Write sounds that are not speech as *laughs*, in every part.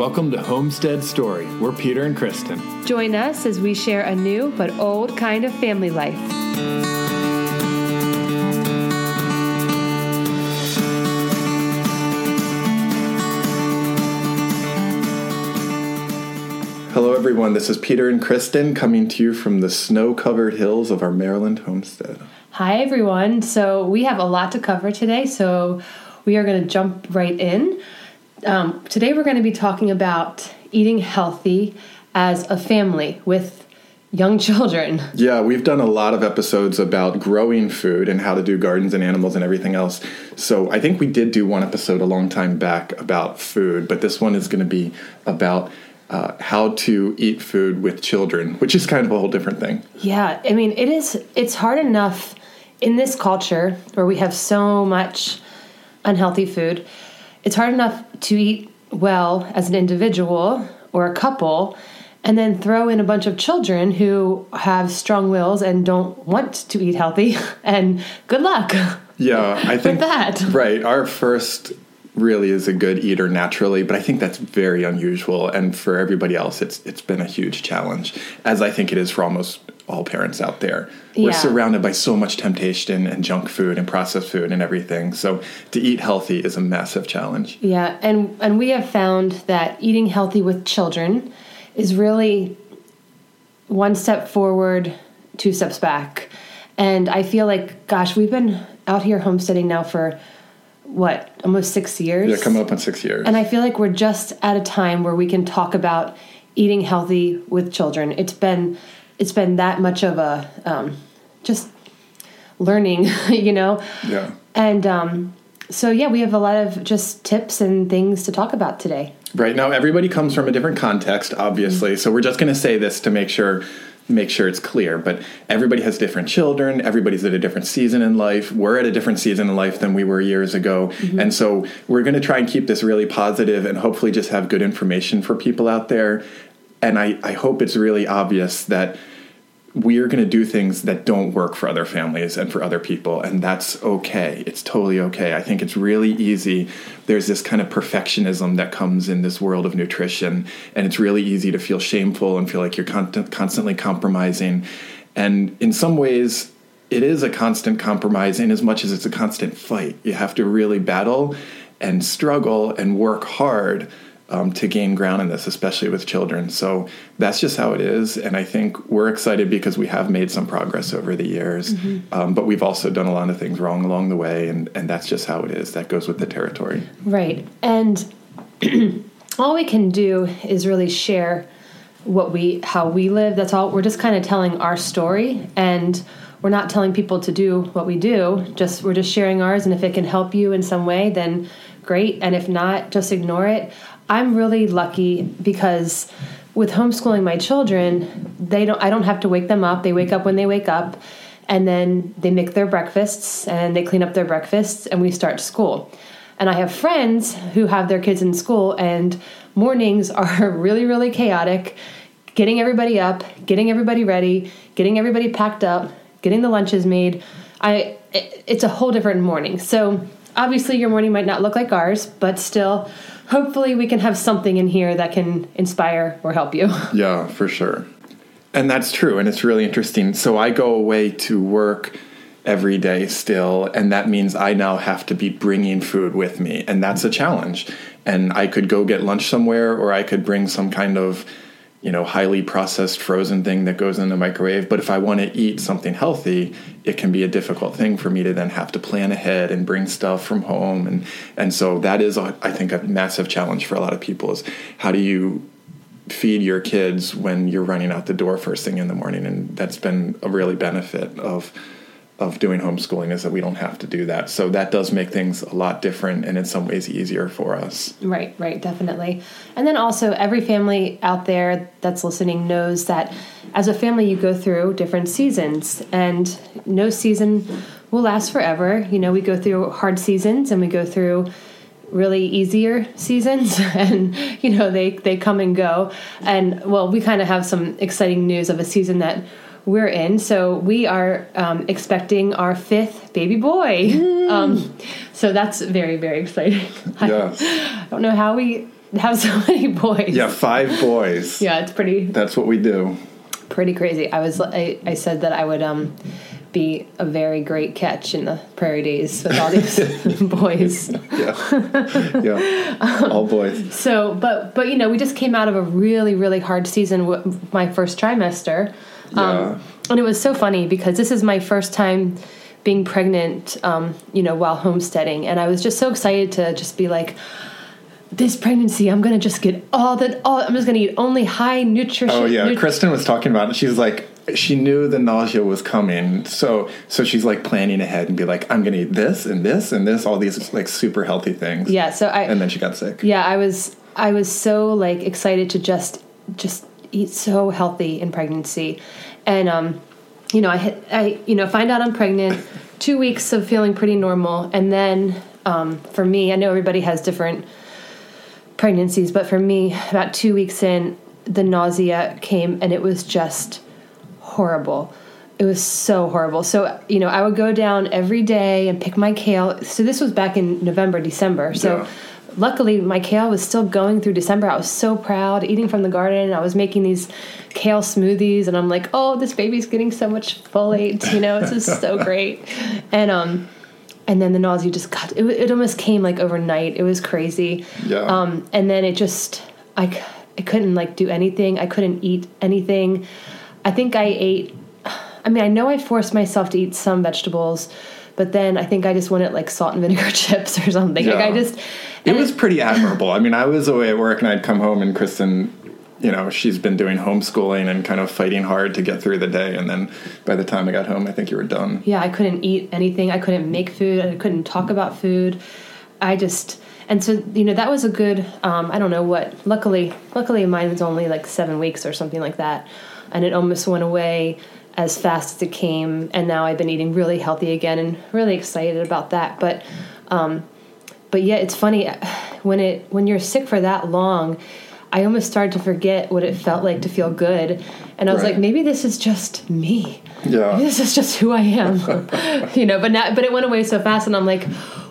Welcome to Homestead Story. We're Peter and Kristen. Join us as we share a new but old kind of family life. Hello, everyone. This is Peter and Kristen coming to you from the snow covered hills of our Maryland homestead. Hi, everyone. So, we have a lot to cover today, so we are going to jump right in. Um, today, we're going to be talking about eating healthy as a family with young *laughs* children. Yeah, we've done a lot of episodes about growing food and how to do gardens and animals and everything else. So I think we did do one episode a long time back about food, but this one is going to be about uh, how to eat food with children, which is kind of a whole different thing. Yeah, I mean, it is, it's hard enough in this culture where we have so much unhealthy food. It's hard enough to eat well as an individual or a couple and then throw in a bunch of children who have strong wills and don't want to eat healthy *laughs* and good luck Yeah, I *laughs* think that. Right. Our first really is a good eater naturally, but I think that's very unusual and for everybody else it's it's been a huge challenge as I think it is for almost all parents out there. We're surrounded by so much temptation and junk food and processed food and everything. So to eat healthy is a massive challenge. yeah and and we have found that eating healthy with children is really one step forward two steps back and i feel like gosh we've been out here homesteading now for what almost six years Yeah, coming up on 6 years. And I feel like we're just at a time where we can talk about eating healthy with children. It's been it's been that much of a um, just learning, *laughs* you know. yeah. And um, so yeah, we have a lot of just tips and things to talk about today. Right now, everybody comes from a different context, obviously. So we're just going to say this to make sure make sure it's clear. But everybody has different children. Everybody's at a different season in life. We're at a different season in life than we were years ago, mm-hmm. and so we're going to try and keep this really positive and hopefully just have good information for people out there. And I, I hope it's really obvious that we're going to do things that don't work for other families and for other people and that's okay. It's totally okay. I think it's really easy. There's this kind of perfectionism that comes in this world of nutrition and it's really easy to feel shameful and feel like you're con- constantly compromising. And in some ways it is a constant compromise in as much as it's a constant fight. You have to really battle and struggle and work hard um, to gain ground in this, especially with children. So that's just how it is. And I think we're excited because we have made some progress over the years, um, but we've also done a lot of things wrong along the way. And, and that's just how it is. That goes with the territory. Right. And *clears throat* all we can do is really share what we how we live. That's all we're just kind of telling our story and we're not telling people to do what we do. Just we're just sharing ours and if it can help you in some way then great and if not just ignore it. I'm really lucky because with homeschooling my children, they don't I don't have to wake them up. They wake up when they wake up and then they make their breakfasts and they clean up their breakfasts and we start school. And I have friends who have their kids in school, and mornings *laughs* are really, really chaotic. Getting everybody up, getting everybody ready, getting everybody packed up, getting the lunches made. I it- it's a whole different morning. So obviously your morning might not look like ours, but still, hopefully we can have something in here that can inspire or help you. *laughs* Yeah, for sure. And that's true. And it's really interesting. So I go away to work every day still, and that means I now have to be bringing food with me. And that's a challenge. And I could go get lunch somewhere, or I could bring some kind of you know highly processed frozen thing that goes in the microwave. But if i want to eat something healthy it can be a difficult thing for me to then have to plan ahead and bring stuff from home. And and so that is a, i think a massive challenge for a lot of people is how do you feed your kids when you're running out the door first thing in the morning? And that's been a really benefit of of doing homeschooling is that we don't have to do that. So that does make things a lot different and in some ways easier for us. Right, right, definitely. And then also, every family out there that's listening knows that as a family, you go through different seasons, and no season will last forever. You know, we go through hard seasons and we go through really easier seasons. *laughs* And you know they they come and go. And well we kind of have some exciting news of a season that we're in so we are um, expecting our fifth baby boy um, so that's very very exciting *laughs* Yes. I don't know how we have so *laughs* many boys. Yeah, five boys. Yeah, it's pretty That's what we do. pretty crazy. I was I, I said that I would um be a very great catch in the prairie days with all these *laughs* boys. Yeah. yeah. All boys. So, but but you know, we just came out of a really really hard season. w- My first trimester, Yeah. um, and it was so funny because this is my first time being pregnant. Um, you know, while homesteading, and I was just so excited to just be like. This pregnancy, I'm gonna just get all that. All I'm just gonna eat only high nutrition. Oh yeah, nut- Kristen was talking about it. She was like, she knew the nausea was coming, so so she's like planning ahead and be like, I'm gonna eat this and this and this, all these like super healthy things. yeah. So I And then she got sick. yeah i was i was so like excited to just just eat so healthy in pregnancy. And um you know i i you know find out i'm pregnant two weeks of feeling pretty normal and then um for me i know everybody has different pregnancies but for me about two weeks in the nausea came and it was just horrible. It was so horrible. So you know i would go down every day and pick my kale. So this was back in november december. So Yeah. Luckily my kale was still going through december. I was so proud eating from the garden. I was making these kale smoothies and i'm like oh this baby's getting so much folate you know? This is so *laughs* great. And um and then the nausea just got it, it almost came like overnight. It was crazy. Yeah. um and then it just I I couldn't like do anything. I couldn't eat anything. I think i ate i mean i know i forced myself to eat some vegetables but then i think i just wanted like salt and vinegar *laughs* chips or something. Like i just It was pretty admirable. I mean, I was away at work and I'd come home and Kristen, you know, she's been doing homeschooling and kind of fighting hard to get through the day. And then by the time I got home, I think you were done. yeah i couldn't eat anything i couldn't make food i couldn't talk about food i just and so you know that was a good um, i don't know what luckily luckily mine was only like seven weeks or something like that and it almost went away as fast as it came and now i've been eating really healthy again and really excited about that but um, but yeah it's funny when it when you're sick for that long i almost started to forget what it felt like to feel good and i was Right. like maybe this is just me Yeah. this is just who I am, *laughs* you know. But now, but it went away so fast, and I'm like,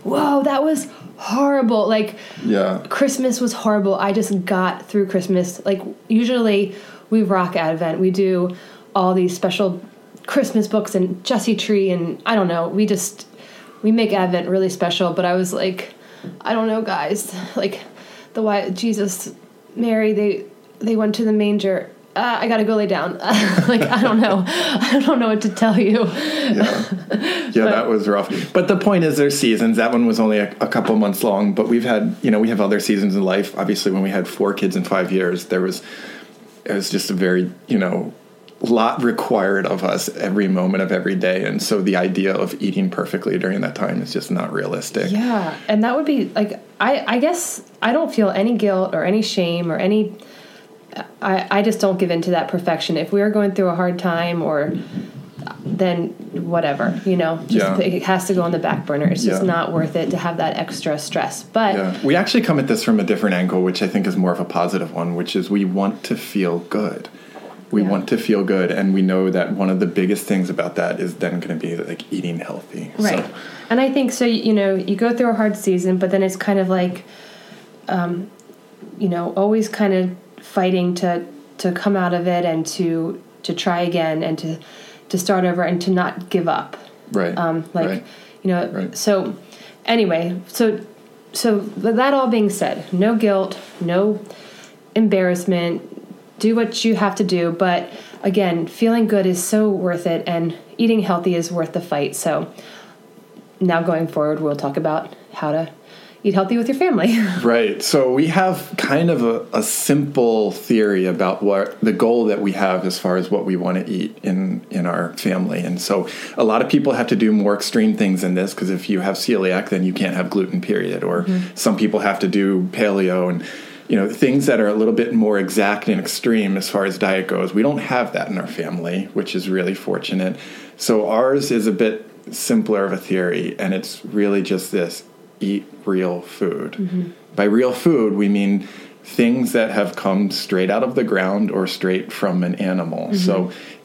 whoa, that was horrible. Like Yeah. Christmas was horrible. I just got through Christmas. Like usually we rock Advent. We do all these special Christmas books and Jesse Tree, and I don't know. We just we make Advent really special. But I was like, I don't know, guys. *laughs* Like the why Jesus, Mary, they they went to the manger. Uh, I gotta go lay down. *laughs* like I don't know. *laughs* I don't know what to tell you. Yeah, yeah, that was rough. But the point is, there's seasons. That one was only a, a couple months long, but we've had, you know, we have other seasons in life. Obviously, when we had four kids in five years, there was, it was just a very, you know, lot required of us every moment of every day, and so the idea of eating perfectly during that time is just not realistic. Yeah, and that would be like I I guess I don't feel any guilt or any shame or any I I just don't give in to that perfection. If we are going through a hard time or then whatever, you know, just Yeah. it has to go on the back burner. It's just Yeah. not worth it to have that extra stress. But Yeah. We actually come at this from a different angle, which I think is more of a positive one, which is we want to feel good. We Yeah. want to feel good, and we know that one of the biggest things about that is then going to be like eating healthy. Right. So, And I think so. You know, you go through a hard season, but then it's kind of like, um, you know, always kind of fighting to to come out of it and to to try again and to to start over and to not give up. right. Um, like, right. you know. Right. So, anyway, so so that all being said, no guilt, no embarrassment. Do what you have to do, but again, feeling good is so worth it, and eating healthy is worth the fight. So, now going forward, we'll talk about how to eat healthy with your family. *laughs* Right. So we have kind of a, a simple theory about what the goal that we have as far as what we want to eat in in our family. And so a lot of people have to do more extreme things in this because if you have celiac, then you can't have gluten. Period. Or mm-hmm. some people have to do paleo and you know things that are a little bit more exact and extreme as far as diet goes. We don't have that in our family, which is really fortunate. So ours is a bit simpler of a theory, and it's really just this eat real food. Mm-hmm. By real food, we mean things that have come straight out of the ground or straight from an animal. So mm-hmm.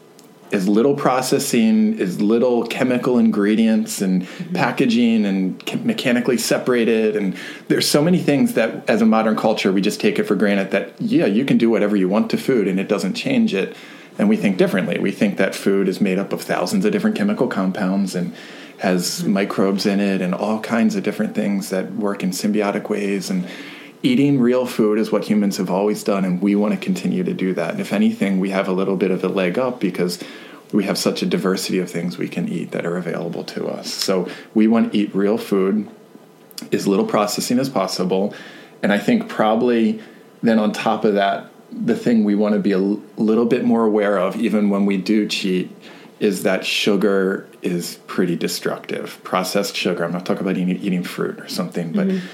As little processing, as little chemical ingredients and mm-hmm. packaging and mechanically separated. And there's so many things that, as a modern culture, we just take it for granted that, yeah, you can do whatever you want to food and it doesn't change it. And we think differently. We think that food is made up of thousands of different chemical compounds and has mm-hmm. microbes in it and all kinds of different things that work in symbiotic ways. And eating real food is what humans have always done, and we want to continue to do that. And if anything, we have a little bit of a leg up because we have such a diversity of things we can eat that are available to us. So we want to eat real food, as little processing as possible. And I think probably then on top of that, the thing we want to be a little bit more aware of, even when we do cheat, is that sugar is pretty destructive. Processed sugar, I'm not talking about eating, eating fruit or something, but mm-hmm.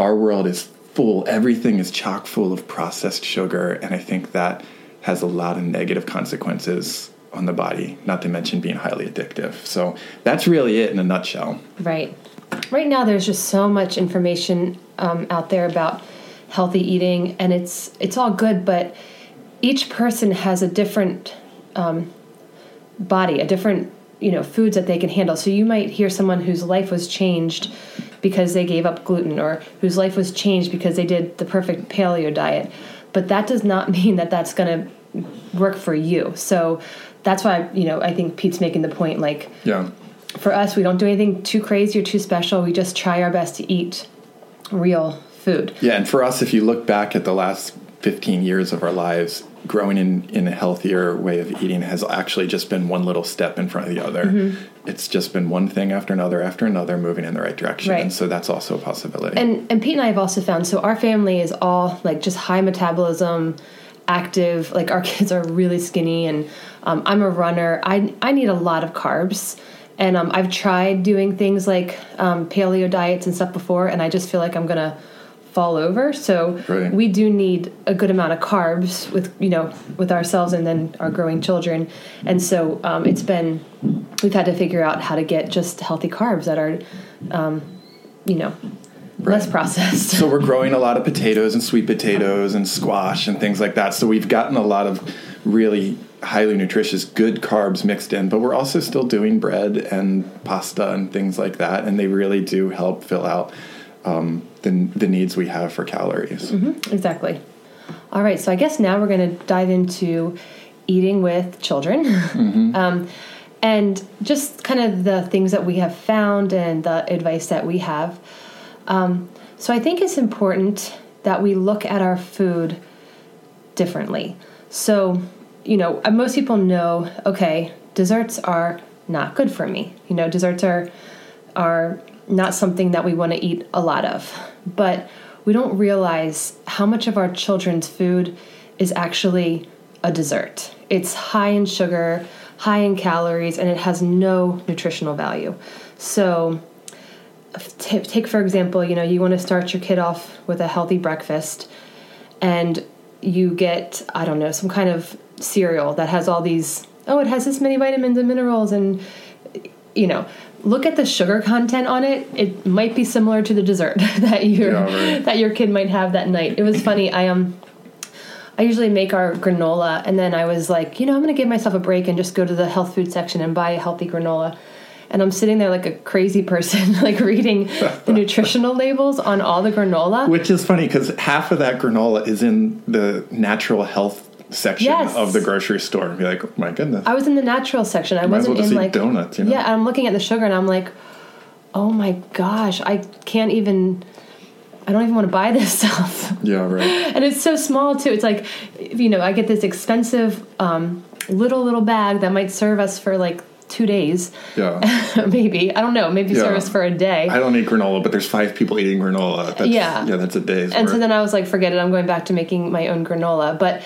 our world is full, everything is chock full of processed sugar. And I think that has a lot of negative consequences on the body, not to mention being highly addictive. So that's really it in a nutshell. Right. Right now, there's just so much information um, out there about healthy eating, and it's it's all good, but each person has a different um, body, a different you know foods that they can handle. So you might hear someone whose life was changed because they gave up gluten, or whose life was changed because they did the perfect paleo diet, but that does not *laughs* mean that that's going to work for you. So that's why you know I think Pete's making the point like yeah. For us, we don't do anything too crazy or too special. We just try our best to eat real food. Yeah, and for us, if you look back at the last 15 years of our lives, growing in, in a healthier way of eating has actually just been one little step in front of the other. Mm-hmm. It's just been one thing after another after another moving in the right direction. Right. And so that's also a possibility. And and Pete and I have also found so our family is all like just high metabolism, active, like our *laughs* kids are really skinny and um, I'm a runner. I I need a lot of carbs, and um, I've tried doing things like um, paleo diets and stuff before, and I just feel like I'm gonna fall over. So right. we do need a good amount of carbs with you know with ourselves and then our growing children, and so um, it's been we've had to figure out how to get just healthy carbs that are, um, you know. Less processed. so we're growing a lot of potatoes and sweet potatoes and squash and things like that. So we've gotten a lot of really highly nutritious, good carbs mixed in, but we're also still doing bread and pasta and things like that, and they really do help fill out um, the, the needs we have for calories. Mm-hmm, exactly. All right, so I guess now we're going to dive into eating with children. Mm-hmm. *laughs* um, and just kind of the things that we have found and the advice that we have. Um, so I think it's important that we look at our food differently. So you know, uh, most people know, okay, desserts are not good for me. You know, desserts are are not something that we want to eat a lot of. But we don't realize how much of our children's food is actually a dessert. It's high in sugar, high in calories, and it has no nutritional value. So, take for example, you know, you want to start your kid off with a healthy breakfast, and you get, I don't know, some kind of cereal that has all these oh it has this many vitamins and minerals and you know look at the sugar content on it it might be similar to the dessert *laughs* that your yeah, right. that your kid might have that night it was funny i um I usually make our granola, and then I was like, you know, I'm going to give myself a break and just go to the health food section and buy a healthy granola. And I'm sitting there like a crazy person, *laughs* like reading the nutritional labels on all the granola. Which is funny because half of that granola is in the natural health section yes. of the grocery store and be like, oh my goodness. I was in the natural section. I wasn't well in like donuts. You know? Yeah, I'm looking at the sugar and I'm like, oh my gosh, I can't even. I don't even want to buy this *laughs* stuff. Yeah, right. and it's so small too. It's like, you know, I get this expensive um, little little bag that might serve us for like two days. Yeah. *laughs* maybe. I don't know. Maybe yeah. service for a day. I don't eat granola, but there's five people eating granola. That's, yeah. Yeah, that's a day. And worth. so then I was like, forget it. I'm going back to making my own granola. But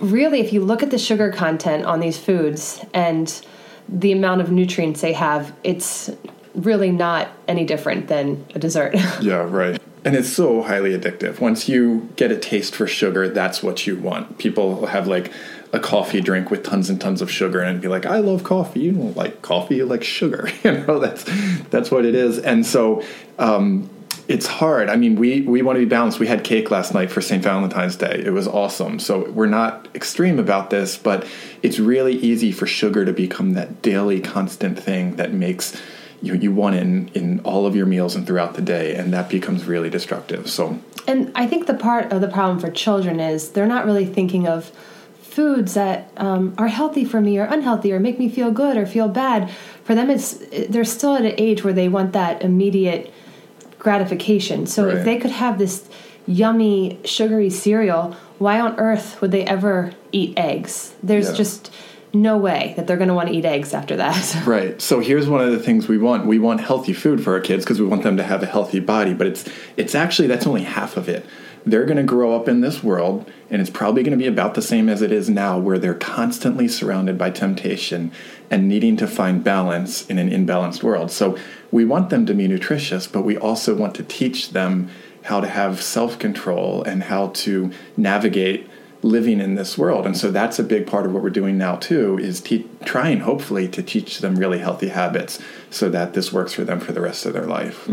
really, if you look at the sugar content on these foods and the amount of nutrients they have, it's really not any different than a dessert. *laughs* yeah, right. And it's so highly addictive. Once you get a taste for sugar, that's what you want. People have like a coffee drink with tons and tons of sugar and be like, I love coffee. You don't like coffee, you like sugar. *laughs* you know, that's that's what it is. And so um, it's hard. I mean, we we want to be balanced. We had cake last night for St. Valentine's Day. It was awesome. So we're not extreme about this, but it's really easy for sugar to become that daily constant thing that makes you you want in in all of your meals and throughout the day, and that becomes really destructive. So And I think the part of the problem for children is they're not really thinking of foods that um, are healthy for me or unhealthy or make me feel good or feel bad. For them, it's they're still at an age where they want that immediate gratification. So Right. if they could have this yummy sugary cereal, why on earth would they ever eat eggs? There's Yeah. just no way that they're going to want to eat eggs after that. *laughs* Right. So here's one of the things we want. We want healthy food for our kids because we want them to have a healthy body, but it's it's actually that's only half of it. They're going to grow up in this world and it's probably going to be about the same as it is now where they're constantly surrounded by temptation and needing to find balance in an imbalanced world. So we want them to be nutritious, but we also want to teach them how to have self-control and how to navigate living in this world and so that's a big part of what we're doing now too is te- trying hopefully to teach them really healthy habits so that this works for them for the rest of their life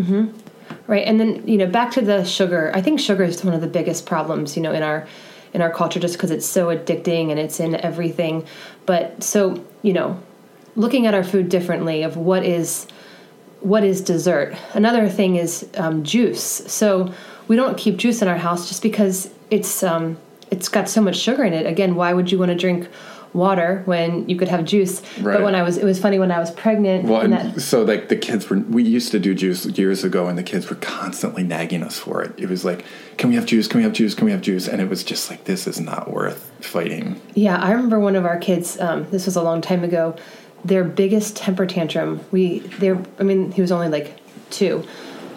Right, and then you know back to the sugar. I think sugar is one of the biggest problems, you know, in our in our culture, just because it's so addicting and it's in everything. But so you know, looking at our food differently of what is what is dessert. Another thing is um, juice. So we don't keep juice in our house just because it's um, it's got so much sugar in it. Again, why would you want to drink water when you could have juice? Right. But when I was, it was funny when I was pregnant. well and that, so like the kids were we used to do juice years ago and the kids were constantly nagging us for it it was like can we have juice can we have juice can we have juice and it was just like this is not worth fighting Yeah, I remember one of our kids. Um, this was a long time ago. Their biggest temper tantrum. We, they, I mean, he was only like two,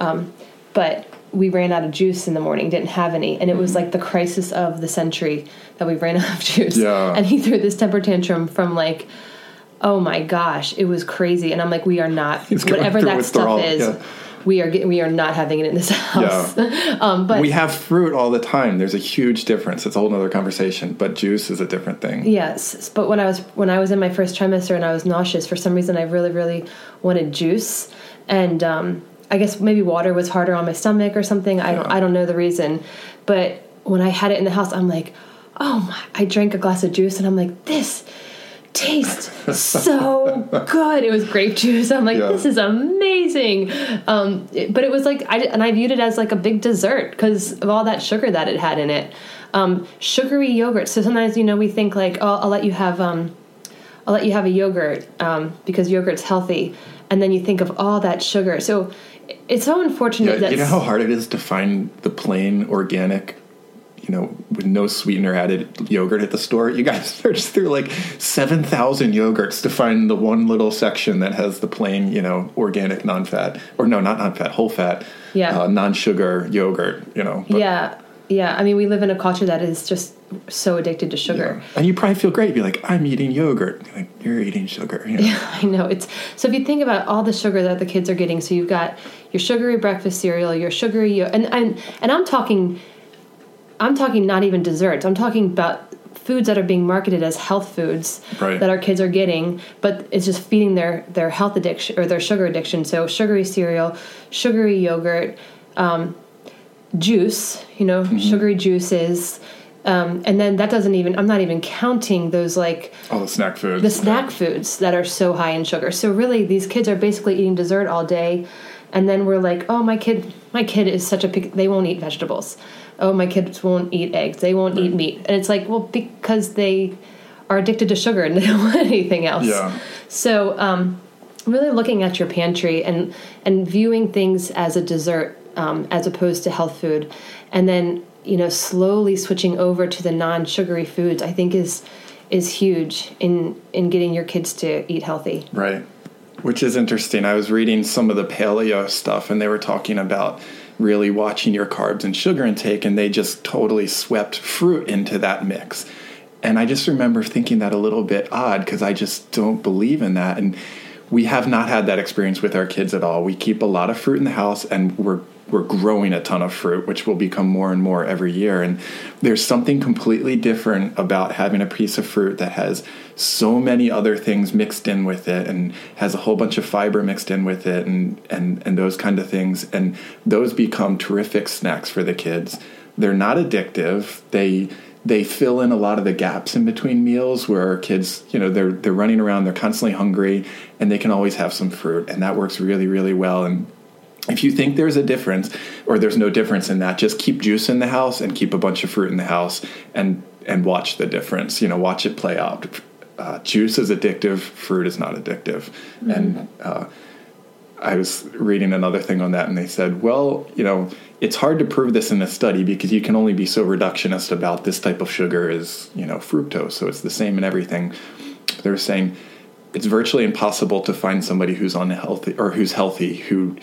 um, but we ran out of juice in the morning. Didn't have any, and it was like the crisis of the century that we ran *laughs* out of juice. Yeah. And he threw this temper tantrum from like, oh my gosh, it was crazy. And I'm like, we are not He's whatever that stuff is. yeah. We are getting, we are not having it in this *laughs* house. um, but we have fruit all the time there's a huge difference it's a whole other conversation but juice is a different thing Yes, but when I was when I was in my first trimester and I was nauseous, for some reason I really really wanted juice, and um, I guess maybe water was harder on my stomach or something. I don't. I don't know the reason, but when I had it in the house, I'm like, oh my! I drank a glass of juice and I'm like, this tastes *laughs* so good. It was grape juice. I'm like, Yeah. this is amazing. Um, it- but it was like, I, and I viewed it as like a big dessert because of all that sugar that it had in it. Um, sugary yogurt. So sometimes, you know, we think like, oh, I'll let you have, um, I'll let you have a yogurt um, because yogurt's healthy. And then you think of all that sugar. So it's so unfortunate Yeah, that you know how hard it is to find the plain organic, you know, with no sweetener added yogurt at the store. You guys *laughs* search through like seven thousand yogurts to find the one little section that has the plain, you know, organic, non-fat, or no, not non-fat, whole fat, Yeah. uh, non-sugar yogurt. You know, but- yeah, yeah. I mean, we live in a culture that is just so addicted to sugar. yeah. and you probably feel great. Be like, I'm eating yogurt. You're like you're eating sugar. You *laughs* know? I know it's so. If you think about all the sugar that the kids are getting, so you've got your sugary breakfast cereal, your sugary, yo- and and and I'm talking, I'm talking not even desserts. I'm talking about foods that are being marketed as health foods Right. that our kids are getting, but it's just feeding their their health addiction or their sugar addiction. So sugary cereal, sugary yogurt, um, juice, you know, sugary juices. Um, and then that doesn't even i'm not even counting those like All the snack foods. the snack foods that are so high in sugar. So really, these kids are basically eating dessert all day, and then we're like, "Oh, my kid, my kid is such a pick. They won't eat vegetables. Oh, my kids won't eat eggs. They won't eat meat." And it's like, well, because they are addicted to sugar and they *laughs* don't want anything else. Yeah. So, um, really looking at your pantry and and viewing things as a dessert um, as opposed to health food, and then you know slowly switching over to the non-sugary foods, I think is is huge in in getting your kids to eat healthy. Right. Which is interesting. I was reading some of the paleo stuff and they were talking about really watching your carbs and sugar intake and they just totally swept fruit into that mix. And I just remember thinking that a little bit odd because I just don't believe in that. And we have not had that experience with our kids at all. We keep a lot of fruit in the house, and we're we're growing a ton of fruit, which will become more and more every year. And there's something completely different about having a piece of fruit that has so many other things mixed in with it and has a whole bunch of fiber mixed in with it and, and, and those kind of things. And those become terrific snacks for the kids. They're not addictive. They they fill in a lot of the gaps in between meals where kids, you know, they're they're running around, they're constantly hungry, and they can always have some fruit, and that works really, really well. And if you think there's a difference or there's no difference in that, just keep juice in the house and keep a bunch of fruit in the house and and watch the difference. You know, watch it play out. Uh, juice is addictive. Fruit is not addictive. Mm-hmm. And uh, I was reading another thing on that, and they said, well, you know, it's hard to prove this in a study because you can only be so reductionist about this type of sugar is you know fructose, so it's the same in everything. They're saying it's virtually impossible to find somebody who's unhealthy or who's healthy who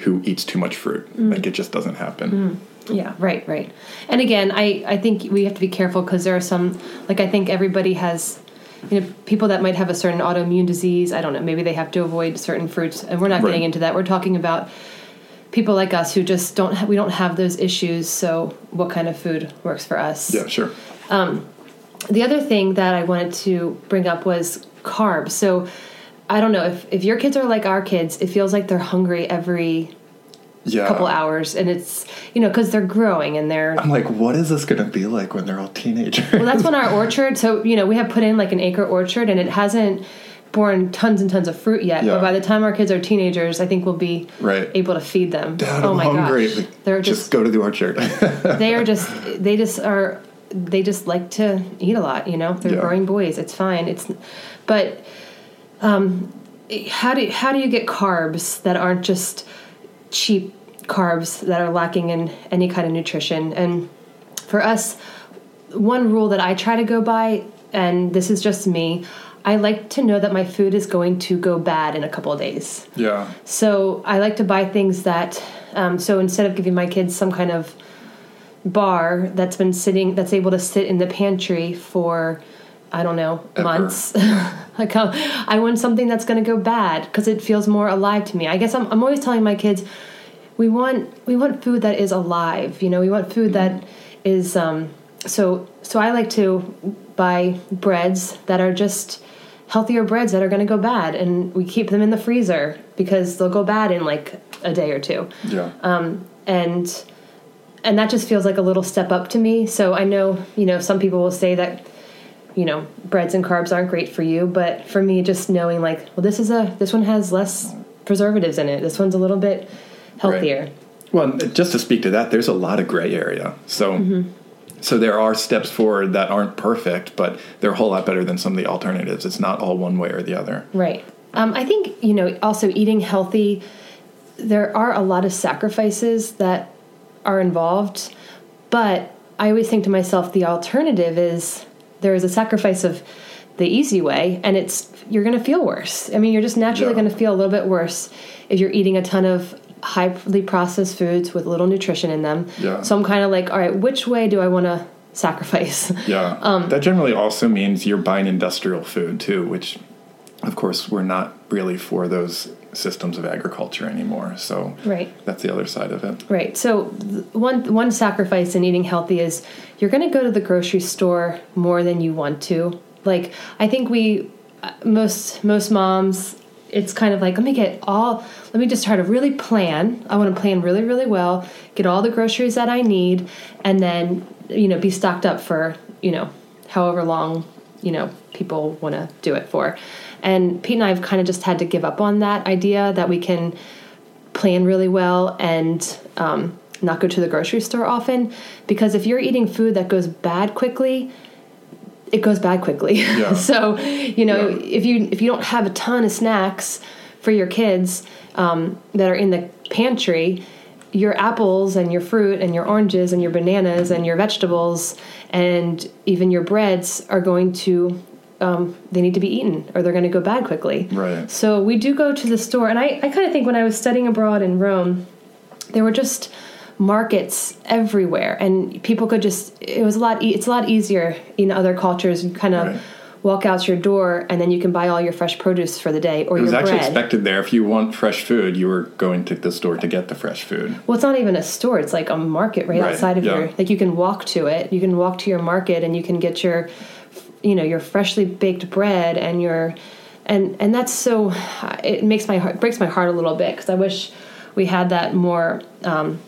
who eats too much fruit. Mm. Like it just doesn't happen. Mm. Yeah, right, right. And again, I I think we have to be careful because there are some like I think everybody has you know people that might have a certain autoimmune disease. I don't know. Maybe they have to avoid certain fruits, and we're not right. getting into that. We're talking about people like us who just don't ha- we don't have those issues. So what kind of food works for us? Yeah, sure. Um, the other thing that I wanted to bring up was carbs. So I don't know if if your kids are like our kids, it feels like they're hungry every yeah. couple hours, and it's you know because they're growing and they're. I'm like, what is this going to be like when they're all teenagers? Well, that's when our *laughs* orchard. So you know we have put in like an acre orchard, and it hasn't borne tons and tons of fruit yet. Yeah. But by the time our kids are teenagers, I think we'll be right. able to feed them. Dad, oh I'm my hungry. gosh, they're just, just go to the orchard. *laughs* they are just they just are they just like to eat a lot. You know, they're yeah. growing boys. It's fine. It's but um, how do how do you get carbs that aren't just cheap carbs that are lacking in any kind of nutrition? And for us, one rule that I try to go by, and this is just me, I like to know that my food is going to go bad in a couple of days. Yeah. So I like to buy things that, um, so instead of giving my kids some kind of bar that's been sitting, that's able to sit in the pantry for I don't know, Ever. months. *laughs* like I want something that's going to go bad because it feels more alive to me. I guess I'm, I'm always telling my kids, we want we want food that is alive. You know, we want food mm-hmm. that is um, so so. I like to buy breads that are just healthier breads that are going to go bad, and we keep them in the freezer because they'll go bad in like a day or two. Yeah. Um, and and that just feels like a little step up to me. So I know you know some people will say that you know breads and carbs aren't great for you but for me just knowing like well this is a this one has less preservatives in it. This one's a little bit healthier. Right. well just to speak to that there's a lot of gray area. So mm-hmm. so there are steps forward that aren't perfect but they're a whole lot better than some of the alternatives. It's not all one way or the other. Right. Um, i think you know also eating healthy there are a lot of sacrifices that are involved but i always think to myself the alternative is there is a sacrifice of the easy way and it's you're going to feel worse i mean you're just naturally yeah. going to feel a little bit worse if you're eating a ton of highly processed foods with little nutrition in them yeah. so i'm kind of like all right which way do i want to sacrifice yeah *laughs* um, that generally also means you're buying industrial food too which of course we're not really for those systems of agriculture anymore. So right. that's the other side of it. Right. So one one sacrifice in eating healthy is you're going to go to the grocery store more than you want to. Like I think we uh, most most moms it's kind of like let me get all let me just try to really plan. I want to plan really really well, get all the groceries that I need and then you know be stocked up for, you know, however long, you know, people want to do it for. And Pete and I have kind of just had to give up on that idea that we can plan really well and um, not go to the grocery store often. Because if you're eating food that goes bad quickly, it goes bad quickly. Yeah. *laughs* so you know yeah. if you if you don't have a ton of snacks for your kids um, that are in the pantry, your apples and your fruit and your oranges and your bananas and your vegetables and even your breads are going to um, they need to be eaten or they're going to go bad quickly. Right. So we do go to the store, and I, I kind of think when I was studying abroad in Rome, there were just markets everywhere, and people could just. It was a lot. it's a lot easier in other cultures. You kind of. Right. walk out your door and then you can buy all your fresh produce for the day or It was your actually bread. expected there. If you want fresh food, you were going to the store to get the fresh food. Well, it's not even a store. It's like a market right, Right, outside of yeah. your. Like you can walk to it. You can walk to your market and you can get your, you know, your freshly baked bread and your, and and that's so. It makes my heart breaks my heart a little bit because I wish we had that more um,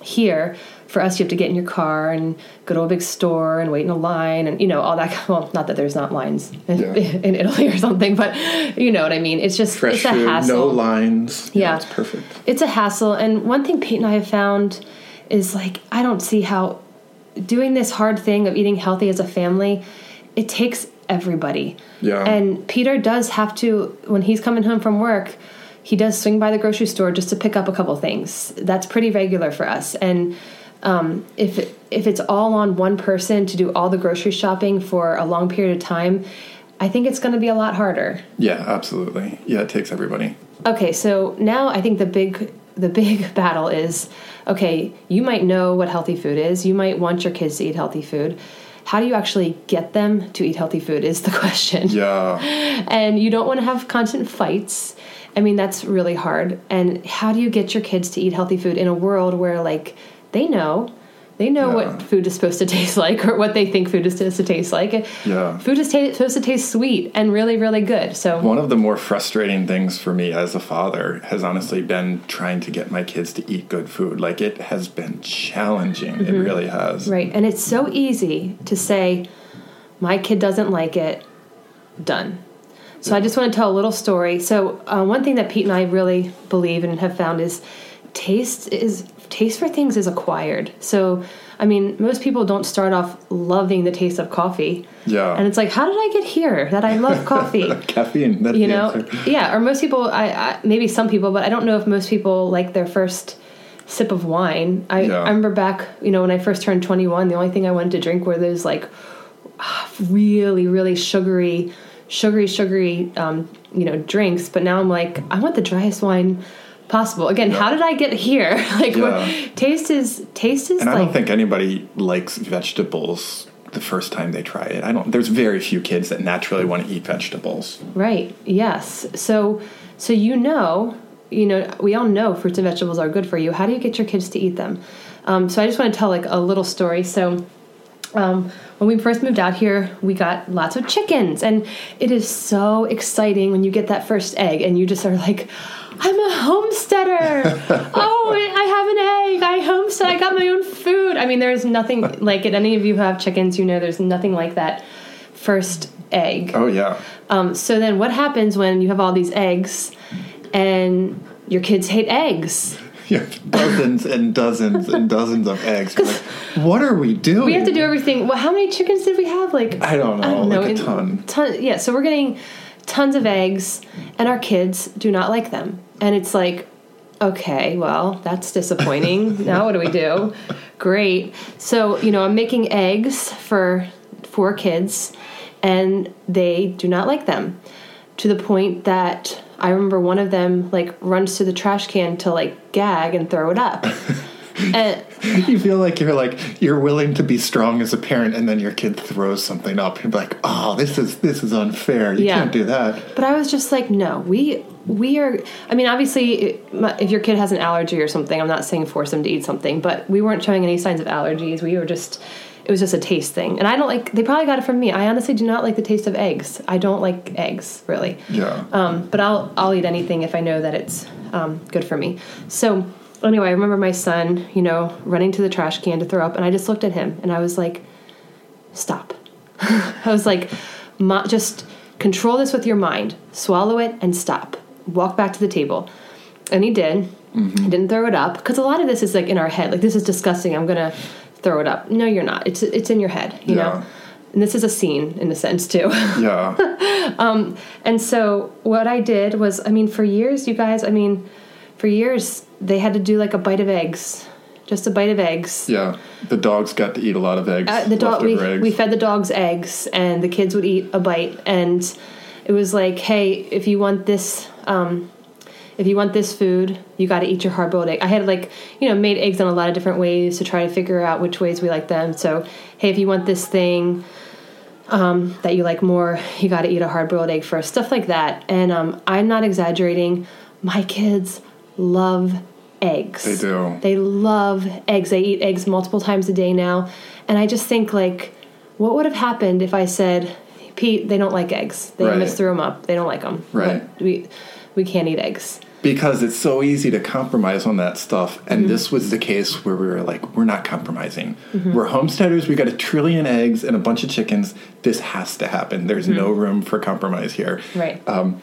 here. For us, you have to get in your car and go to a big store and wait in a line and you know all that. Well, not that there's not lines in, Yeah. *laughs* in Italy or something, but you know what I mean. It's just Fresh it's a food, hassle no lines. Yeah. it's perfect. it's a hassle and one thing pete and i have found is like i don't see how doing this hard thing of eating healthy as a family it takes everybody Yeah. and peter does have to when he's coming home from work he does swing by the grocery store just to pick up a couple things that's pretty regular for us and um, if if it's all on one person to do all the grocery shopping for a long period of time i think it's going to be a lot harder Yeah, absolutely. Yeah, it takes everybody. Okay, so now I think the big the big *laughs* battle is okay, you might know what healthy food is. You might want your kids to eat healthy food. How do you actually get them to eat healthy food is the *laughs* question. Yeah, And you don't want to have constant fights. I mean, that's really hard. And how do you get your kids to eat healthy food in a world where like they know they know Yeah. what food is supposed to *laughs* taste like or what they think food is supposed to taste like. Yeah. Food is ta- supposed to taste sweet and really really good. So one of the more frustrating things for me as a father has honestly been trying to get my kids to eat good food. Like it has been challenging. It really has. Right. And it's so easy to say, my kid doesn't like it, done. So I just want to tell a little story. So uh, one thing that Pete and I really believe and have found is taste is taste for things is acquired. So I mean, most people don't start off loving the taste of coffee. Yeah. And it's like, how did I get here that I love coffee? *laughs* Caffeine. You know answer. *laughs* yeah or most people I, I maybe some people but i don't know if most people like their first sip of wine I, Yeah. I remember back you know when i first turned 21 the only thing i wanted to drink were those like really really sugary sugary sugary um, you know drinks but now i'm like i want the driest wine possible again how did i get here *laughs* like Yeah. taste is taste is And I don't think anybody likes vegetables the first time they try it. I don't. There's very few kids that naturally want to eat vegetables. Right. Yes. So so you know, you know, we all know fruits and vegetables are good for you. How do you get your kids to eat them? Um, so I just want to tell like a little story. So um, when we first moved out here, we got lots of chickens, and it is so exciting when you get that first egg, and you just are like, "I'm a homesteader! *laughs* oh, I have an egg! I homestead! I got my own food!" I mean, there's nothing like it. Any of you who have chickens, you know, there's nothing like that first egg. Oh yeah. Um, so then, what happens when you have all these eggs and your kids hate eggs? *laughs* Yeah, dozens and dozens and dozens of eggs. Like, what are we doing? We have to do everything. Well, how many chickens did we have? Like I don't know, I don't like a ton. ton. Yeah, so we're getting tons of eggs, and our kids do not like them. And it's like, okay, well, that's disappointing. *laughs* now what do we do? Great. So you know, I'm making eggs for four kids, and they do not like them to the point that I remember one of them like runs to the trash can to like gag and throw it up. *laughs* and *laughs* You feel like you're like you're willing to be strong as a parent, and then your kid throws something up. You're like, oh, this is this is unfair. You Yeah. can't do that. But I was just like, no, we we are. I mean, obviously, if your kid has an allergy or something, I'm not saying force them to eat something, but we weren't showing any signs of allergies. We were just, it was just a taste thing, and I don't like. They probably got it from me. I honestly do not like the taste of eggs. I don't like eggs really. Yeah. Um, but I'll I'll eat anything if I know that it's um, good for me. So anyway, I remember my son, you know, running to the trash can to throw up, and I just looked at him and I was like, "Stop." *laughs* I was like, "Just control this with your mind. Swallow it and stop. Walk back to the table." And he did. He didn't throw it up because a lot of this is like in our head. Like this is disgusting. I'm gonna throw it up. No, you're not. It's it's in your head. You Yeah. know. And this is a scene in a sense too. *laughs* yeah. um, And so what I did was, I mean, for years, you guys, I mean, for years they had to do like a bite of eggs, just a bite of eggs. Yeah. The dogs got to eat a lot of eggs. Uh, the dog, we, eggs. we fed the dogs eggs, and the kids would eat a bite, and it was like, hey, if you want this, um, if you want this food, you got to eat your hard boiled egg. I had like, you know, made eggs in a lot of different ways to try to figure out which ways we like them. So, hey, if you want this thing, um, that you like more, you got to eat a hard boiled egg first, stuff like that. And um, I'm not exaggerating. My kids love eggs. They do. They love eggs. They eat eggs multiple times a day now. And I just think, like, what would have happened if I said, Pete, they don't like eggs. They Right. almost threw them up. They don't like them. Right. We, we can't eat eggs. because it's so easy to compromise on that stuff Mm-hmm. and this was the case where we were like we're not compromising we're homesteaders we got a trillion eggs and a bunch of chickens this has to happen there's no room for compromise here Mm-hmm. Right. um,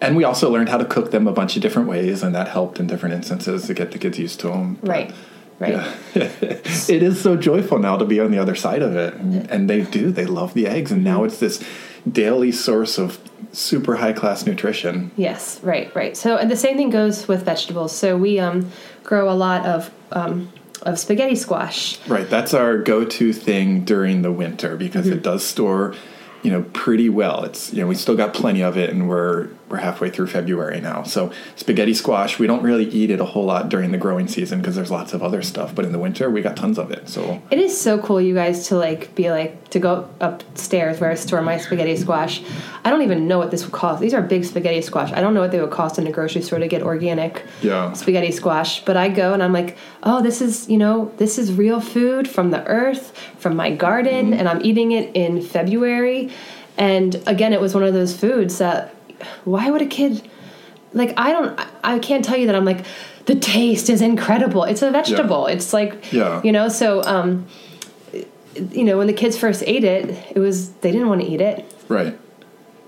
and we also learned how to cook them a bunch of different ways and that helped in different instances to get the kids used to them right. Right. yeah. *laughs* it is so joyful now to be on the other side of it and, and they do they love the eggs and now it's this daily source of super high class nutrition Yes, right, right. So, and the same thing goes with vegetables. So we um, grow a lot of um, of spaghetti squash. Right, that's our go-to thing during the winter because Mm-hmm. it does store, you know, pretty well. It's you know we still got plenty of it, and we're we're halfway through February now. So spaghetti squash, we don't really eat it a whole lot during the growing season because there's lots of other stuff. But in the winter, we got tons of it. So It is so cool, you guys, to like be like to go upstairs where I store my spaghetti squash. I don't even know what this would cost. These are big spaghetti squash. I don't know what they would cost in a grocery store to get organic Yeah. spaghetti squash. But I go and I'm like, oh, this is you know this is real food from the earth, from my garden, mm-hmm. and I'm eating it in February. And again, it was one of those foods that why would a kid like I don't I can't tell you that I'm like the taste is incredible. It's a vegetable. It's like Yeah. you know so um you know when the kids first ate it it was they didn't want to eat it right,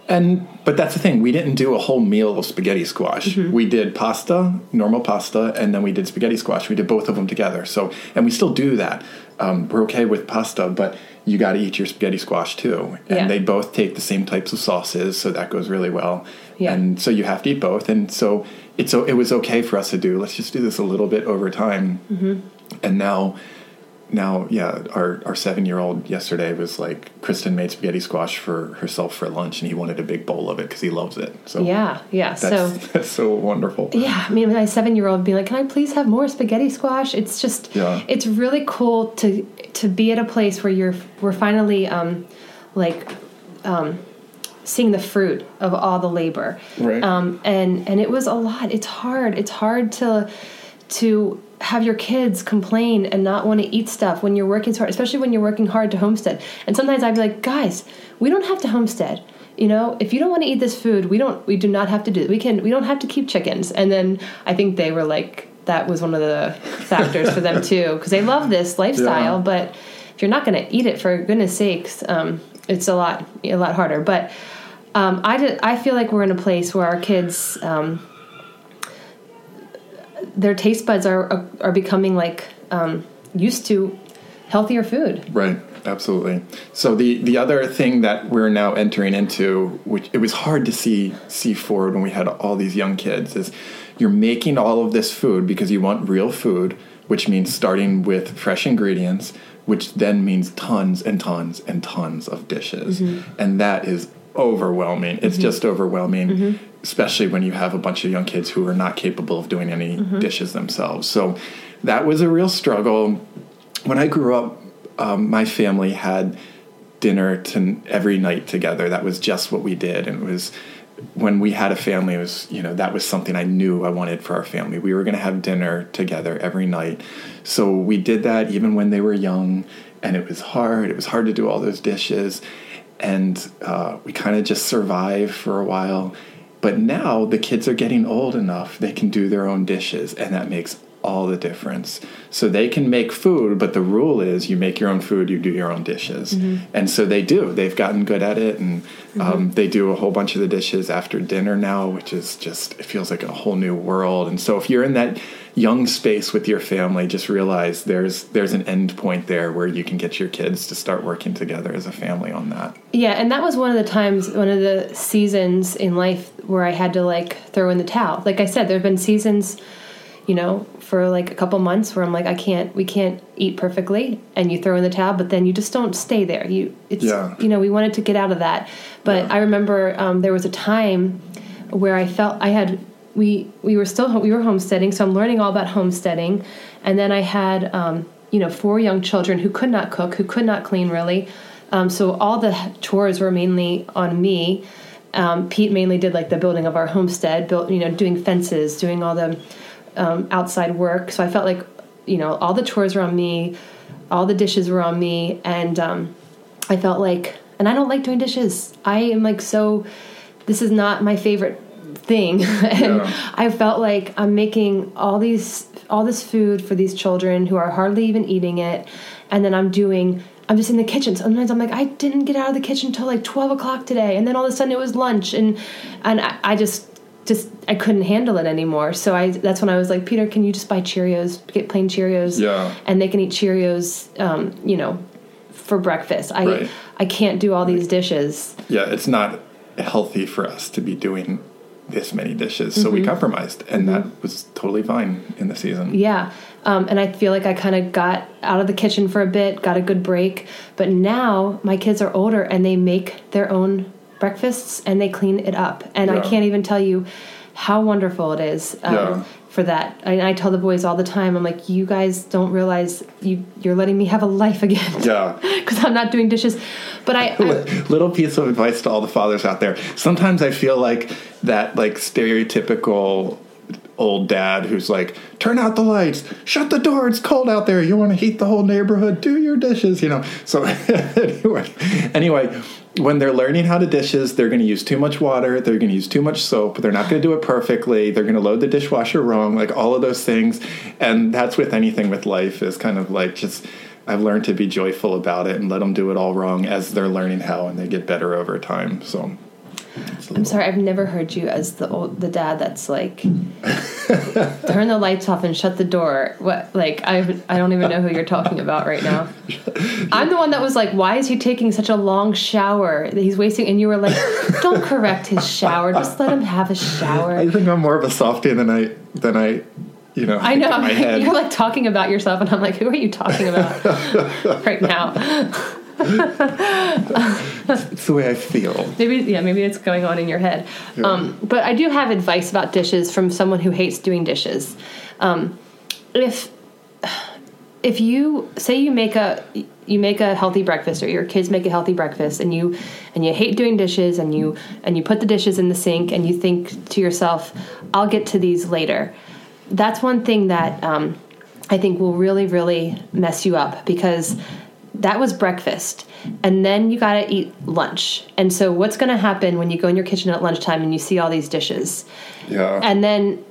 and but that's the thing. We didn't do a whole meal of spaghetti squash. Mm-hmm. We did pasta, normal pasta, and then we did spaghetti squash. We did both of them together. So and we still do that. Um, we're okay with pasta, but you got to eat your spaghetti squash too. And Yeah. they both take the same types of sauces, so that goes really well. Yeah. And so you have to eat both. And so it's so it was okay for us to do. Let's just do this a little bit over time. Mm-hmm. And now, now, yeah, our our seven year old yesterday was like Kristen made spaghetti squash for herself for lunch, and he wanted a big bowl of it because he loves it. So yeah yeah that's so that's so wonderful. yeah i mean my seven year old being like can i please have more spaghetti squash it's just Yeah. it's really cool to to be at a place where you're we're finally um like um seeing the fruit of all the labor. Right. um and and it was a lot. It's hard. It's hard to to have your kids complain and not want to eat stuff when you're working so hard especially when you're working hard to homestead. And sometimes i'd be like guys we don't have to homestead. You know if you don't want to eat this food we don't we do not have to do It. we can we don't have to keep chickens. And then i think they were like that was one of the factors for them too because they love this lifestyle Yeah. but if you're not going to eat it for goodness sakes um, it's a lot a lot harder but um, I, did, I feel like we're in a place where our kids um, their taste buds are are becoming like um, used to healthier food Right, absolutely. So the the other thing that we're now entering into, which it was hard to see see forward when we had all these young kids, is you're making all of this food because you want real food, which means starting with fresh ingredients, which then means tons and tons and tons of dishes, mm-hmm. and that is overwhelming. It's mm-hmm. just overwhelming. Mm-hmm. Especially when you have a bunch of young kids who are not capable of doing any dishes themselves. So that was a real struggle when I grew up, um, my family had dinner to every night together. That was just what we did, and it was when we had a family. It was you know that was something I knew I wanted for our family. We were going to have dinner together every night, so we did that even when they were young, and it was hard. It was hard to do all those dishes, and uh, we kind of just survived for a while. But now the kids are getting old enough; they can do their own dishes, and that makes all the difference. So they can make food, but the rule is you make your own food, you do your own dishes. And so they do. They've gotten good at it, and um, they do a whole bunch of the dishes after dinner now, which is just, it feels like a whole new world. And so if you're in that young space with your family, just realize there's there's an end point there where you can get your kids to start working together as a family on that. Yeah, and that was one of the times, one of the seasons in life where I had to like throw in the towel. Like I said, there have been seasons, you know, for like a couple months where I'm like, I can't, we can't eat perfectly, and you throw in the towel, but then you just don't stay there. You, it's, Yeah. you know, we wanted to get out of that, but I remember um, there was a time where I felt I had. We we were still we were homesteading, so I'm learning all about homesteading, and then I had um, you know four young children who could not cook, who could not clean really, Um, so all the chores were mainly on me. Um, Pete mainly did like the building of our homestead, built you know doing fences, doing all the um, outside work. So I felt like you know all the chores were on me, all the dishes were on me, and um, I felt like, and I don't like doing dishes. I am like so. This is not my favorite thing, *laughs* and Yeah. I felt like I'm making all these all this food for these children who are hardly even eating it, and then I'm doing. I'm just in the kitchen. Sometimes I'm like, I didn't get out of the kitchen until like 12 o'clock today, and then all of a sudden it was lunch, and and I, I just just I couldn't handle it anymore. So I that's when I was like, Peter, can you just buy Cheerios, get plain Cheerios, Yeah. and they can eat Cheerios, um, you know, for breakfast. I Right. I can't do all these dishes. Yeah, it's not healthy for us to be doing this many dishes. So we compromised, and that was totally fine in the season. Yeah. Um, and I feel like I kind of got out of the kitchen for a bit, got a good break. But now my kids are older and they make their own breakfasts and they clean it up. And I can't even tell you how wonderful it is um, Yeah. for that. I, I tell the boys all the time, I'm like, you guys don't realize you, you're letting me have a life again. Yeah. *laughs* Because I'm not doing dishes. But I, I *laughs* Little piece of advice to all the fathers out there. Sometimes I feel like that like stereotypical old dad who's like, turn out the lights, shut the door, it's cold out there, you want to heat the whole neighborhood, do your dishes, you know. So *laughs* anyway, anyway, when they're learning how to dishes, they're going to use too much water, they're going to use too much soap, they're not going to do it perfectly, they're going to load the dishwasher wrong, like all of those things. And that's with anything with life is kind of like just I've learned to be joyful about it and let them do it all wrong as they're learning how and they get better over time. So I'm sorry, I've never heard you as the old the dad that's like *laughs* turn the lights off and shut the door. What like I I don't even know who you're talking about right now. I'm the one that was like, why is he taking such a long shower that he's wasting? And you were like, don't correct his shower, just let him have a shower. I think I'm more of a softie than I than I you know I know in my *laughs* head. you're like talking about yourself, and I'm like, who are you talking about *laughs* right now? *laughs* it's the way I feel. Maybe yeah, maybe it's going on in your head. Um, but I do have advice about dishes from someone who hates doing dishes. Um, if if you say you make a you make a healthy breakfast or your kids make a healthy breakfast and you and you hate doing dishes and you and you put the dishes in the sink and you think to yourself i'll get to these later that's one thing that um, i think will really really mess you up because that was breakfast and then you got to eat lunch and so what's going to happen when you go in your kitchen at lunchtime and you see all these dishes Yeah. and then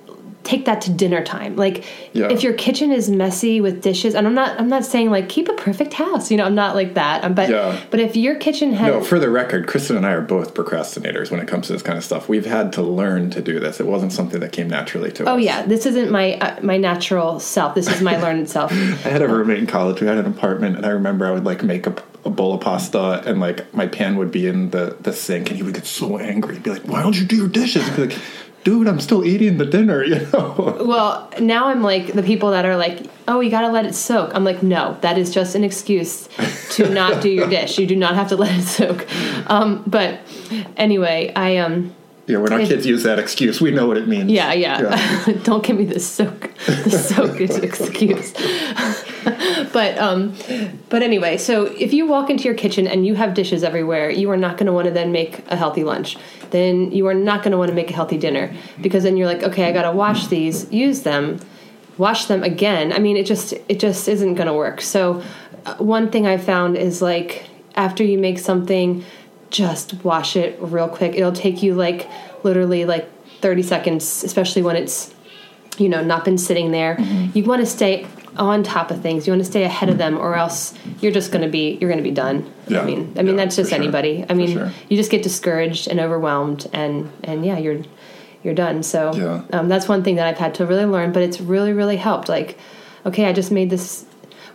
take that to dinner time like Yeah. if your kitchen is messy with dishes and i'm not i'm not saying like keep a perfect house you know i'm not like that um, but Yeah. but if your kitchen has no, for the record, Kristen and I are both procrastinators when it comes to this kind of stuff. We've had to learn to do this. It wasn't something that came naturally to us. oh yeah this isn't my uh, my natural self this is my *laughs* learned self I had a roommate in college. We had an apartment, and I remember I would like make a, a bowl of pasta, and like my pan would be in the, the sink, and he would get so angry. He'd be like, "Why don't you do your dishes?" I'd be like, "Dude, I'm still eating the dinner," you *laughs* know. well now i'm like the people that are like oh you gotta let it soak. I'm like no that is just an excuse to not do your *laughs* dish. You do not have to let it soak. Um, but anyway i um yeah, when our It- kids use that excuse, we know what it means. Yeah, yeah. *laughs* Don't give me the soak. The soak *laughs* excuse. *laughs* but um, but anyway, so if you walk into your kitchen and you have dishes everywhere, you are not going to want to then make a healthy lunch. Then you are not going to want to make a healthy dinner because then you're like, okay, I got to wash these, use them, wash them again. I mean, it just it just isn't going to work. So uh, one thing I found is like after you make something, just wash it real quick. It'll take you like literally like 30 seconds, especially when it's you know not been sitting there. You want to stay on top of things. You want to stay ahead of them, or else you're just going to be you're going to be done. Yeah. I mean, I mean Yeah, that's just for sure. anybody. I mean, sure. you just get discouraged and overwhelmed, and and yeah, you're you're done. So Yeah. um, that's one thing that I've had to really learn, but it's really really helped. Like, okay, I just made this.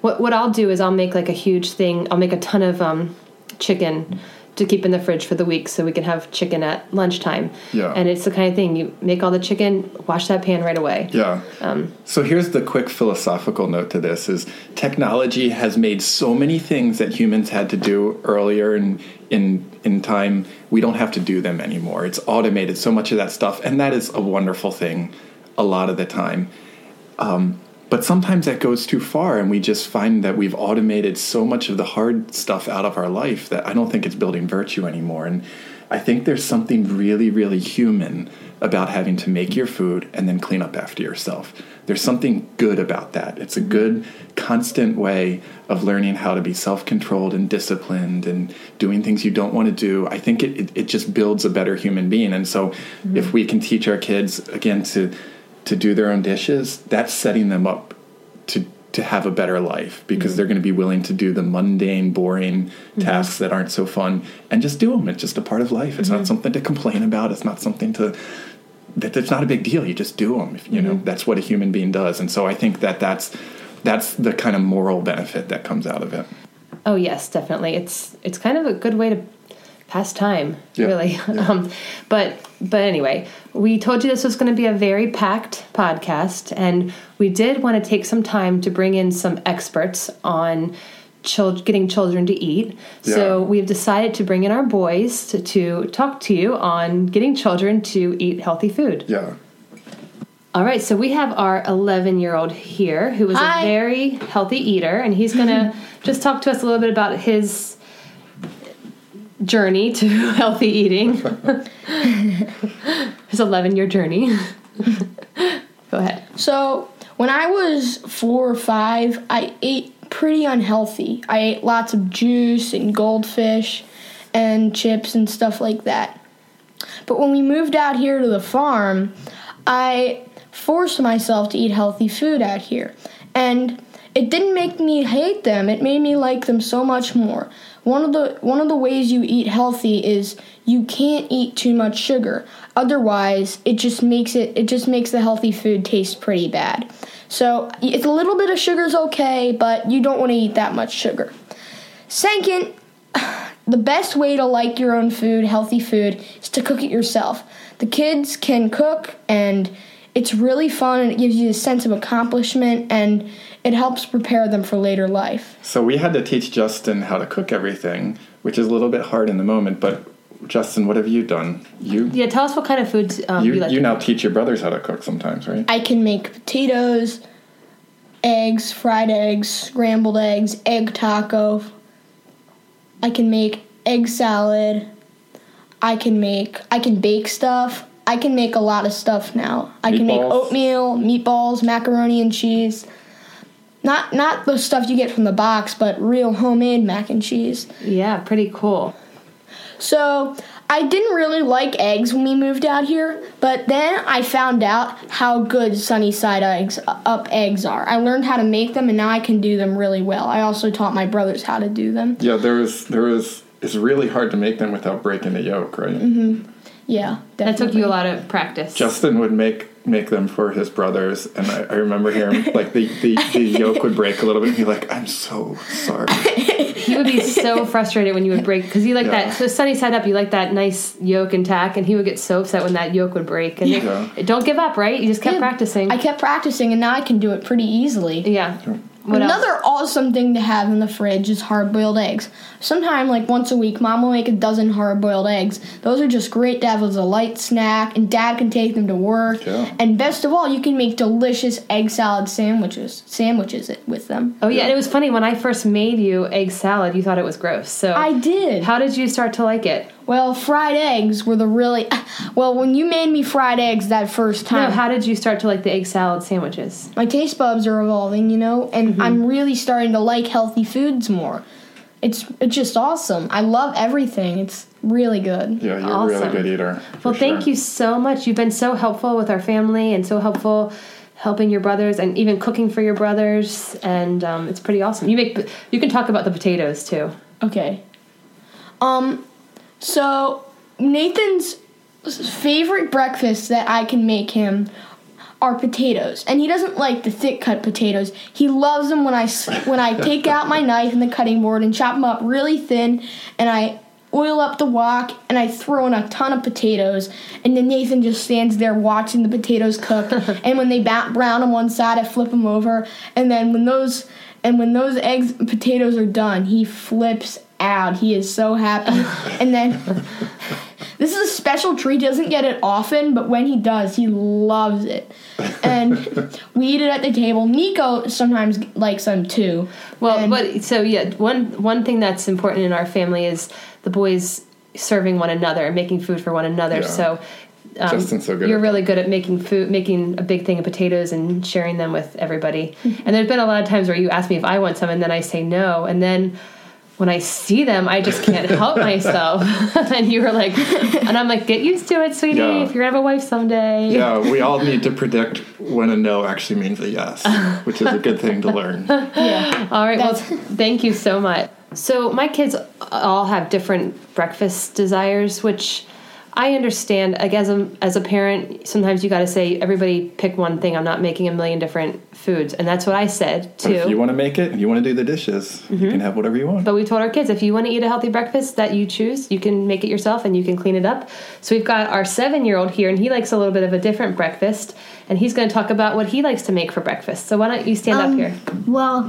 What what I'll do is I'll make like a huge thing. I'll make a ton of um, chicken to keep in the fridge for the week so we can have chicken at lunchtime. Yeah. And it's the kind of thing you make all the chicken, wash that pan right away. Yeah. Um, so here's the quick philosophical note to this is technology has made so many things that humans had to do earlier in in in time we don't have to do them anymore. It's automated so much of that stuff and that is a wonderful thing a lot of the time. Um, but sometimes that goes too far, and we just find that we've automated so much of the hard stuff out of our life that I don't think it's building virtue anymore. And I think there's something really, really human about having to make your food and then clean up after yourself. There's something good about that. It's a good, constant way of learning how to be self controlled and disciplined and doing things you don't want to do. I think it, it, it just builds a better human being. And so, mm-hmm. if we can teach our kids, again, to, to do their own dishes, that's setting them up to to have a better life because mm-hmm. they're going to be willing to do the mundane, boring mm-hmm. tasks that aren't so fun and just do them. It's just a part of life. It's mm-hmm. not something to complain about. It's not something to that. It's not a big deal. You just do them. You know, mm-hmm. that's what a human being does. And so I think that that's that's the kind of moral benefit that comes out of it. Oh yes, definitely. It's it's kind of a good way to pass time, yeah. really. Yeah. *laughs* Um, but but anyway, we told you this was going to be a very packed podcast, and we did want to take some time to bring in some experts on children, getting children to eat. Yeah. So we've decided to bring in our boys to, to talk to you on getting children to eat healthy food. Yeah. All right, so we have our 11 year old here who is Hi. a very healthy eater, and he's going *laughs* to just talk to us a little bit about his journey to *laughs* healthy eating. his *laughs* 11 year journey. *laughs* Go ahead. So, when I was four or five, I ate pretty unhealthy. I ate lots of juice and goldfish and chips and stuff like that. But when we moved out here to the farm, I forced myself to eat healthy food out here. And it didn't make me hate them, it made me like them so much more. One of the one of the ways you eat healthy is you can't eat too much sugar. Otherwise, it just makes it it just makes the healthy food taste pretty bad. So, it's a little bit of sugar is okay, but you don't want to eat that much sugar. Second, *sighs* the best way to like your own food, healthy food, is to cook it yourself. The kids can cook and it's really fun and it gives you a sense of accomplishment and it helps prepare them for later life. So we had to teach Justin how to cook everything, which is a little bit hard in the moment. But Justin, what have you done? You yeah, tell us what kind of foods um, you, you like. You now teach your brothers how to cook sometimes, right? I can make potatoes, eggs, fried eggs, scrambled eggs, egg taco. I can make egg salad. I can make I can bake stuff. I can make a lot of stuff now. I meatballs. can make oatmeal, meatballs, macaroni and cheese. Not not the stuff you get from the box, but real homemade mac and cheese. Yeah, pretty cool. So I didn't really like eggs when we moved out here, but then I found out how good sunny side eggs up eggs are. I learned how to make them, and now I can do them really well. I also taught my brothers how to do them. Yeah, there was there was. It's really hard to make them without breaking the yolk, right? Mm-hmm. Yeah, definitely. that took you a lot of practice. Justin would make make them for his brothers, and I, I remember hearing *laughs* like the, the, the yolk would break a little bit, and he'd be like, "I'm so sorry." *laughs* he would be so frustrated when you would break because he like yeah. that. So sunny side up, you like that nice yolk and tack, and he would get so upset when that yolk would break. And yeah. don't give up, right? You just kept yeah. practicing. I kept practicing, and now I can do it pretty easily. Yeah. What Another else? awesome thing to have in the fridge is hard boiled eggs. Sometime, like once a week, mom will make a dozen hard boiled eggs. Those are just great to have as a light snack, and dad can take them to work. Yeah. And best of all, you can make delicious egg salad sandwiches sandwiches with them. Oh, yeah. And it was funny when I first made you egg salad, you thought it was gross. So I did. How did you start to like it? Well, fried eggs were the really well. When you made me fried eggs that first time, no, how did you start to like the egg salad sandwiches? My taste buds are evolving, you know, and mm-hmm. I'm really starting to like healthy foods more. It's it's just awesome. I love everything. It's really good. Yeah, you're awesome. a really good eater. Well, thank sure. you so much. You've been so helpful with our family and so helpful helping your brothers and even cooking for your brothers and um, it's pretty awesome you make you can talk about the potatoes too okay um so Nathan's favorite breakfast that I can make him are potatoes, and he doesn't like the thick cut potatoes. He loves them when I when I take out my *laughs* knife and the cutting board and chop them up really thin, and I oil up the wok and I throw in a ton of potatoes, and then Nathan just stands there watching the potatoes cook. *laughs* and when they brown on one side, I flip them over, and then when those and when those eggs and potatoes are done, he flips out. He is so happy. *laughs* and then this is a special treat. He doesn't get it often, but when he does, he loves it. And we eat it at the table. Nico sometimes likes them too. Well, And- but so yeah, one one thing that's important in our family is the boys serving one another and making food for one another. Yeah. So. Um, Justin's so good You're at really good at making food, making a big thing of potatoes and sharing them with everybody. and there's been a lot of times where you ask me if I want some, and then I say no, and then when I see them, I just can't help *laughs* myself. *laughs* and you were like, and I'm like, get used to it, sweetie. Yeah. If you're gonna have a wife someday. Yeah, we *laughs* all need to predict when a no actually means a yes, which is a good thing to learn. Yeah. All right. Well, thank you so much. So my kids all have different breakfast desires, which I understand. Like as a as a parent, sometimes you got to say everybody pick one thing. I'm not making a million different foods, and that's what I said But if you want to make it and you want to do the dishes, you can have whatever you want. But we told our kids if you want to eat a healthy breakfast that you choose, you can make it yourself and you can clean it up. So we've got our seven year old here, and he likes a little bit of a different breakfast, and he's going to talk about what he likes to make for breakfast. So why don't you stand up Um, here? Well,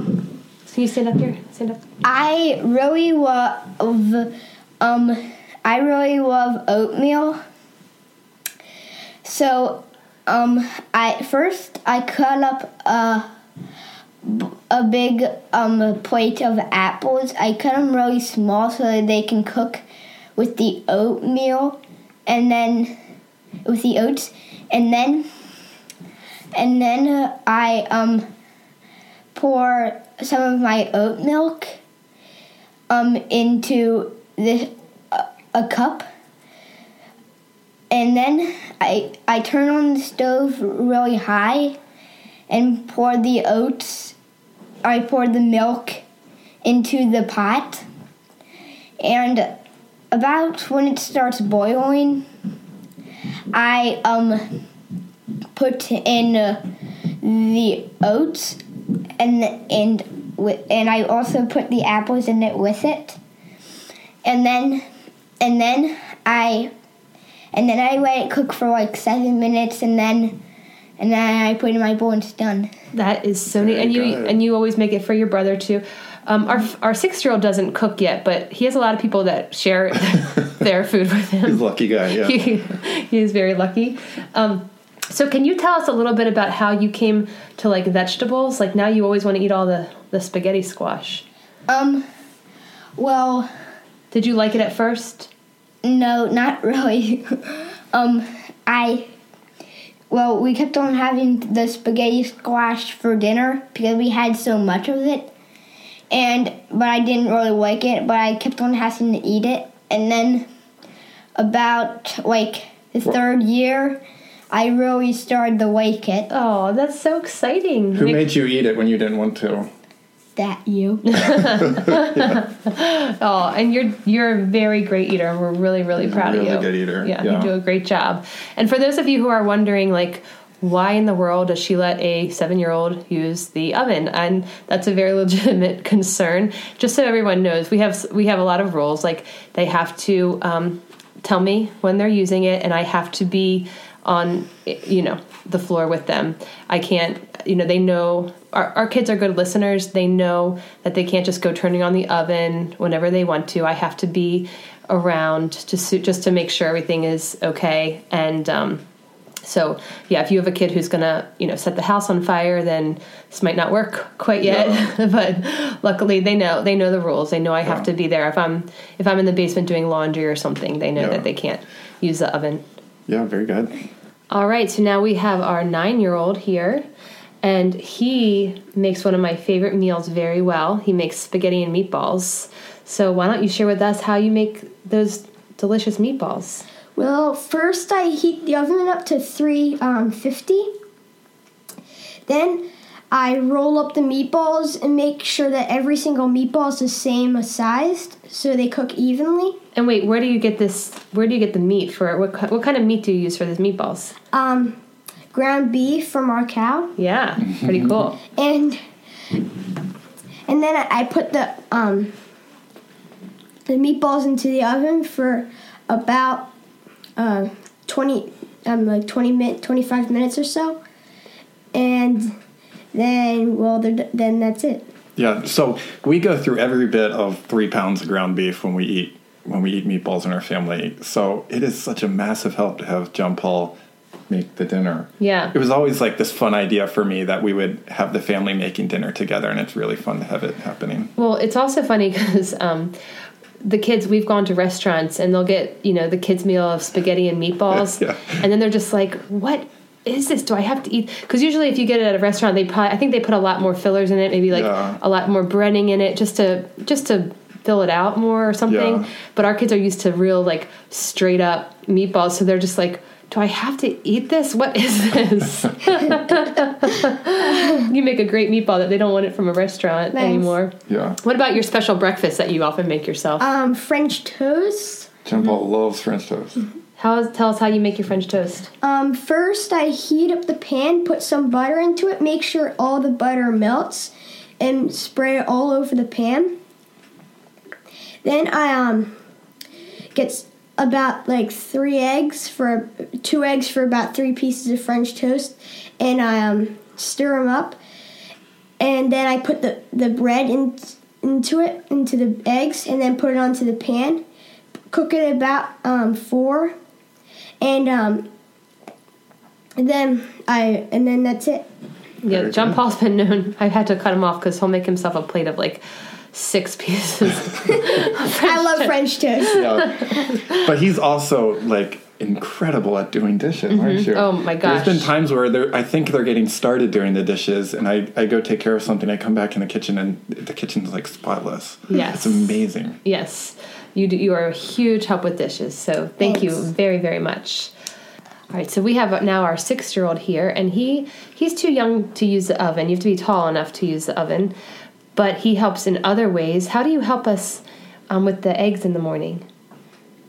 Can you stand up here? Stand up. I really love um I really love oatmeal. So um I first I cut up a a big um plate of apples. I cut them really small so that they can cook with the oatmeal and then with the oats and then and then I um pour some of my oat milk um into this a cup and then I I turn on the stove really high and pour the oats I pour the milk into the pot and about when it starts boiling I um put in uh, the oats and and and I also put the apples in it with it, and then and then I and then I let it cook for like seven minutes, and then and then I put in my bowl and it's done. That is so neat, and you good. and you always make it for your brother too. Um, our our six year old doesn't cook yet, but he has a lot of people that share *laughs* their food with him. He's a lucky guy, yeah. *laughs* he, he is very lucky. Um, so, can you tell us a little bit about how you came to like vegetables? Like now, you always want to eat all the the spaghetti squash. Um, well, Did you like it at first? no, not *laughs* really. um, I well, we kept on having the spaghetti squash for dinner because we had so much of it. And but I didn't really like it, but I kept on having to eat it. And then about like the third year, I really started to like it. Oh, that's so exciting! Who Make- made you eat it when you didn't want to? That you. *laughs* *laughs* Oh, and you're you're a very great eater, and we're really really He's a proud really of you. good eater, Yeah, yeah. you do a great job. And for those of you who are wondering, like, why in the world does she let a seven year old use the oven? And that's a very *laughs* legitimate concern. Just so everyone knows, we have we have a lot of rules. Like they have to um, tell me when they're using it, and I have to be on you know the floor with them. I can't you know they know our, our kids are good listeners. They know that they can't just go turning on the oven whenever they want to. I have to be around to just to make sure everything is okay and. Um, so yeah, if you have a kid who's gonna, you know, set the house on fire, then this might not work quite yet. *laughs* but luckily, they know they know the rules. They know I have Yeah. to be there. If I'm if I'm in the basement doing laundry or something, they know Yeah. that they can't use the oven. Yeah, very good. All right, so now we have our nine year old here, and he makes one of my favorite meals very well. He makes spaghetti and meatballs. So why don't you share with us how you make those delicious meatballs? Well, first I heat the oven up to 350. then I roll up the meatballs and make sure that every single meatball is the same sized so they cook evenly. And wait, where do you get this? Where do you get the meat for what? What kind of meat do you use for these meatballs? Um, ground beef from our cow. Yeah, pretty cool. *laughs* and and then I, I put the um the meatballs into the oven for about uh 20 um like 20 minute 25 minutes or so and then well then that's it Yeah, so we go through every bit of three pounds of ground beef when we eat when we eat meatballs in our family. So it is such a massive help to have John Paul make the dinner. Yeah. It was always like this fun idea for me that we would have the family making dinner together, and it's really fun to have it happening. Well, it's also funny because um, the kids, we've gone to restaurants and they'll get, you know, the kids' meal of spaghetti and meatballs. *laughs* Yeah. And then they're just like, what is this? Do I have to eat? Because usually if you get it at a restaurant, they probably, I think they put a lot more fillers in it, maybe like Yeah. a lot more breading in it just to, just to fill it out more or something. Yeah. But our kids are used to real, like, straight up meatballs. So they're just like, do I have to eat this? What is this? *laughs* you make a great meatball that they don't want it from a restaurant Nice. anymore. Yeah. What about your special breakfast that you often make yourself? Um, French toast. John Paul loves French toast. how, tell us how you make your French toast. Um, first, I heat up the pan, put some butter into it, make sure all the butter melts, and spray it all over the pan. Then I um get s- about like three eggs for two eggs for about three pieces of French toast, and I um stir them up, and then I put the the bread in, into it into the eggs, and then put it onto the pan. Cook it about um, four, and um, and then I and then that's it. Yeah, John. Paul's been known. I've had to cut him off because he'll make himself a plate of like six pieces. *laughs* I love French toast. Yeah. but he's also like incredible at doing dishes, aren't mm-hmm. you? Oh, my gosh. There's been times where they're, I think they're getting started doing the dishes, and I, I go take care of something. I come back in the kitchen, and the kitchen's like spotless. Yes. It's amazing. yes, you do, you are a huge help with dishes. So thank you very very much. All right, so we have now our six year old here, and he he's too young to use the oven. You have to be tall enough to use the oven, but he helps in other ways. How do you help us um, with the eggs in the morning?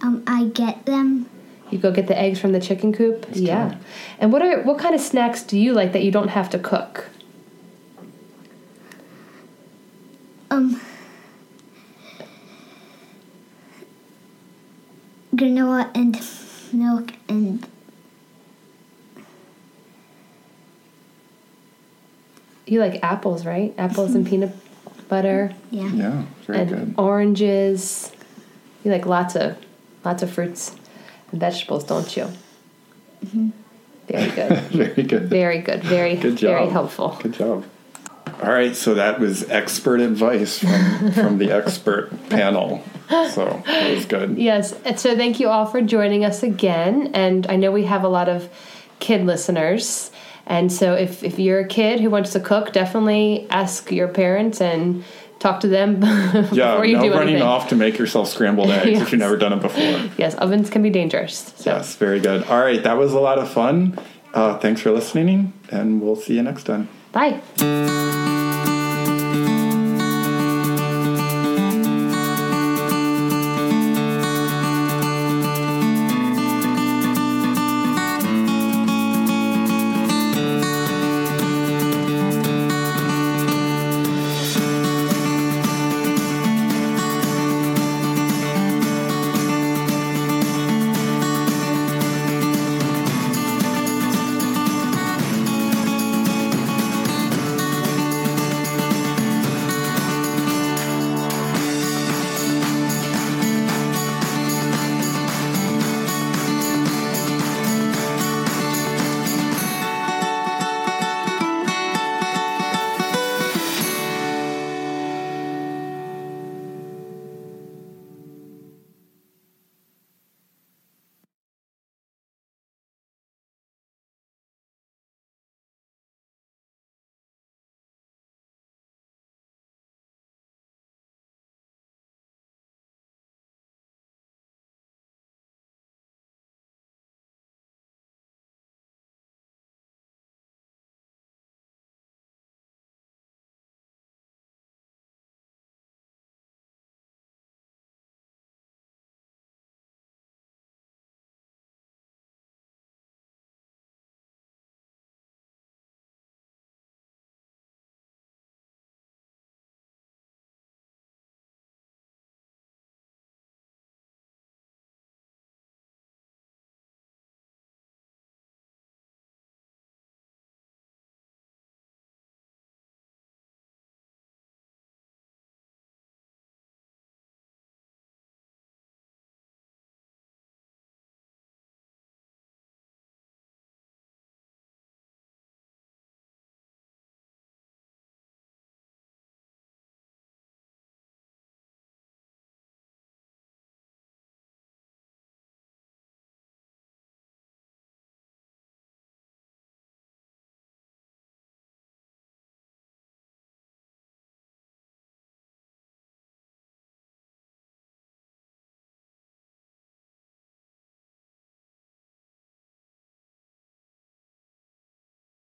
Um, I get them. You go get the eggs from the chicken coop. yeah. And what are what kind of snacks do you like that you don't have to cook? Um, granola and milk and You like apples, right? Apples and peanut butter yeah. Yeah, very and good. oranges. You like lots of lots of fruits and vegetables, don't you? Mm-hmm. *laughs* Very good. very good. Very good. Very Good job. very helpful. Good job. All right, so that was expert advice from, from the expert panel. So that was good. Yes. And so thank you all for joining us again. And I know we have a lot of kid listeners. And so if, if you're a kid who wants to cook, definitely ask your parents and talk to them *laughs* Yeah, before you no do running anything. off to make yourself scrambled eggs Yes. if you've *laughs* never done it before. Yes, ovens can be dangerous. So Yes, very good. All right, that was a lot of fun. Uh, thanks for listening, and we'll see you next time. bye.